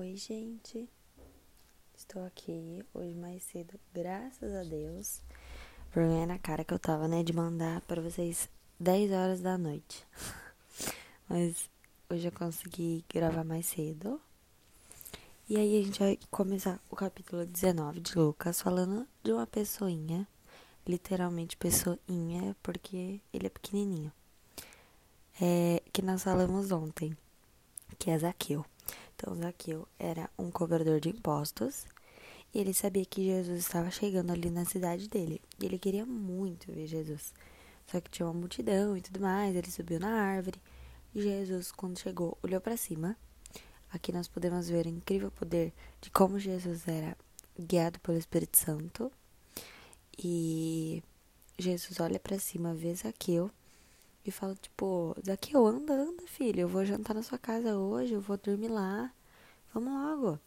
Oi, gente. Estou aqui hoje mais cedo, graças a Deus. Vergonha na cara que eu tava, né, de mandar para vocês 10 horas da noite. Mas hoje eu consegui gravar mais cedo. E aí a gente vai começar o capítulo 19 de Lucas falando de uma pessoinha, literalmente pessoinha, porque ele é pequenininho. É, que nós falamos ontem, que é Zaqueu. Então, Zaqueu era um cobrador de impostos e ele sabia que Jesus estava chegando ali na cidade dele. E ele queria muito ver Jesus. Só que tinha uma multidão e tudo mais. Ele subiu na árvore. E Jesus, quando chegou, olhou para cima. Aqui nós podemos ver o incrível poder de como Jesus era guiado pelo Espírito Santo. E Jesus olha para cima, vê Zaqueu e fala, tipo, Zaqueu, anda, anda, filho. Eu vou jantar na sua casa hoje, eu vou dormir lá. Vamos logo.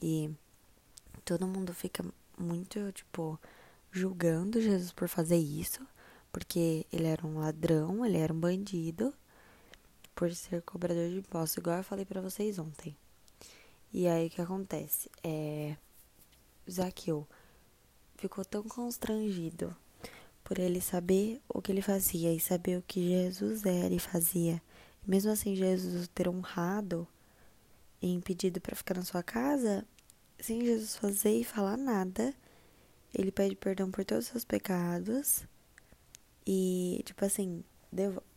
E todo mundo fica muito, tipo, julgando Jesus por fazer isso. Porque ele era um ladrão, ele era um bandido. Por ser cobrador de impostos, igual eu falei para vocês ontem. E aí o que acontece? É. Zaqueu ficou tão constrangido por ele saber o que ele fazia e saber o que Jesus era e fazia. Mesmo assim, Jesus ter honrado e impedido para ficar na sua casa, sem Jesus fazer e falar nada, ele pede perdão por todos os seus pecados e, tipo assim,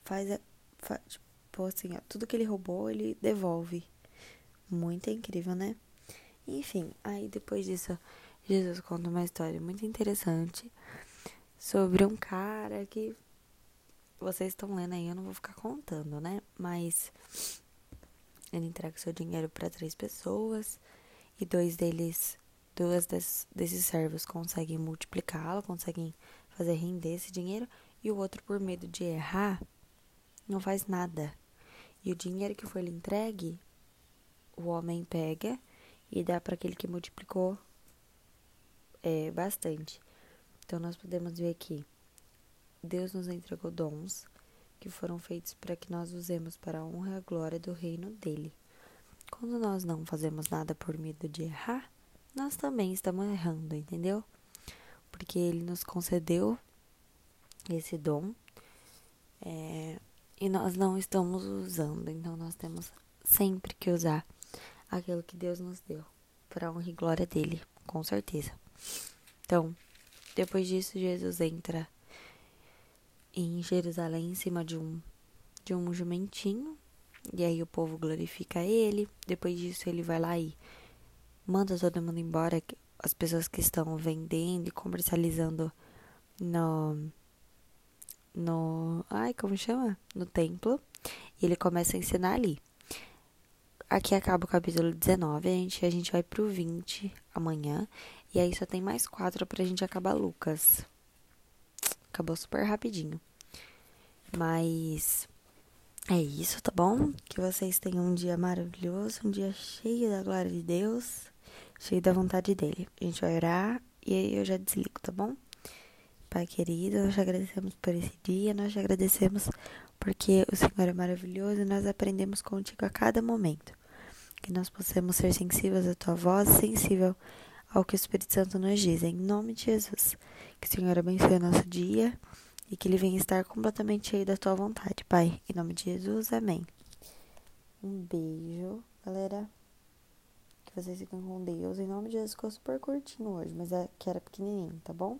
faz, faz tipo assim, tudo que ele roubou, ele devolve. Muito incrível, né? Enfim, aí depois disso, Jesus conta uma história muito interessante sobre um cara que vocês estão lendo aí, eu não vou ficar contando, né? Mas ele entrega seu dinheiro para três pessoas e dois deles, duas des, desses servos conseguem multiplicá-lo, conseguem fazer render esse dinheiro e o outro, por medo de errar, não faz nada. E o dinheiro que foi lhe entregue, o homem pega e dá para aquele que multiplicou é, bastante. Então, nós podemos ver que Deus nos entregou dons que foram feitos para que nós usemos para a honra e a glória do reino dele. Quando nós não fazemos nada por medo de errar, nós também estamos errando, entendeu? Porque ele nos concedeu esse dom é, e nós não estamos usando, então nós temos sempre que usar aquilo que Deus nos deu para a honra e glória dele, com certeza. Então, depois disso, Jesus entra em Jerusalém em cima de um de um jumentinho, e aí o povo glorifica ele. Depois disso, ele vai lá e manda todo mundo embora, as pessoas que estão vendendo e comercializando no no, ai, como chama? No templo. E ele começa a ensinar ali. Aqui acaba o capítulo 19, a gente, a gente vai pro 20 amanhã. E aí só tem mais quatro pra gente acabar Lucas. Acabou super rapidinho. Mas é isso, tá bom? Que vocês tenham um dia maravilhoso, um dia cheio da glória de Deus, cheio da vontade dele. A gente vai orar e aí eu já desligo, tá bom? Pai querido, nós te agradecemos por esse dia, nós te agradecemos porque o Senhor é maravilhoso e nós aprendemos contigo a cada momento. Que nós possamos ser sensíveis à tua voz, sensível ao que o Espírito Santo nos diz. Em nome de Jesus. Que o Senhor abençoe o nosso dia e que ele venha estar completamente cheio da tua vontade, Pai. Em nome de Jesus, amém. Um beijo, galera. Que vocês fiquem com Deus. Em nome de Jesus, ficou super curtinho hoje, mas é que era pequenininho, tá bom?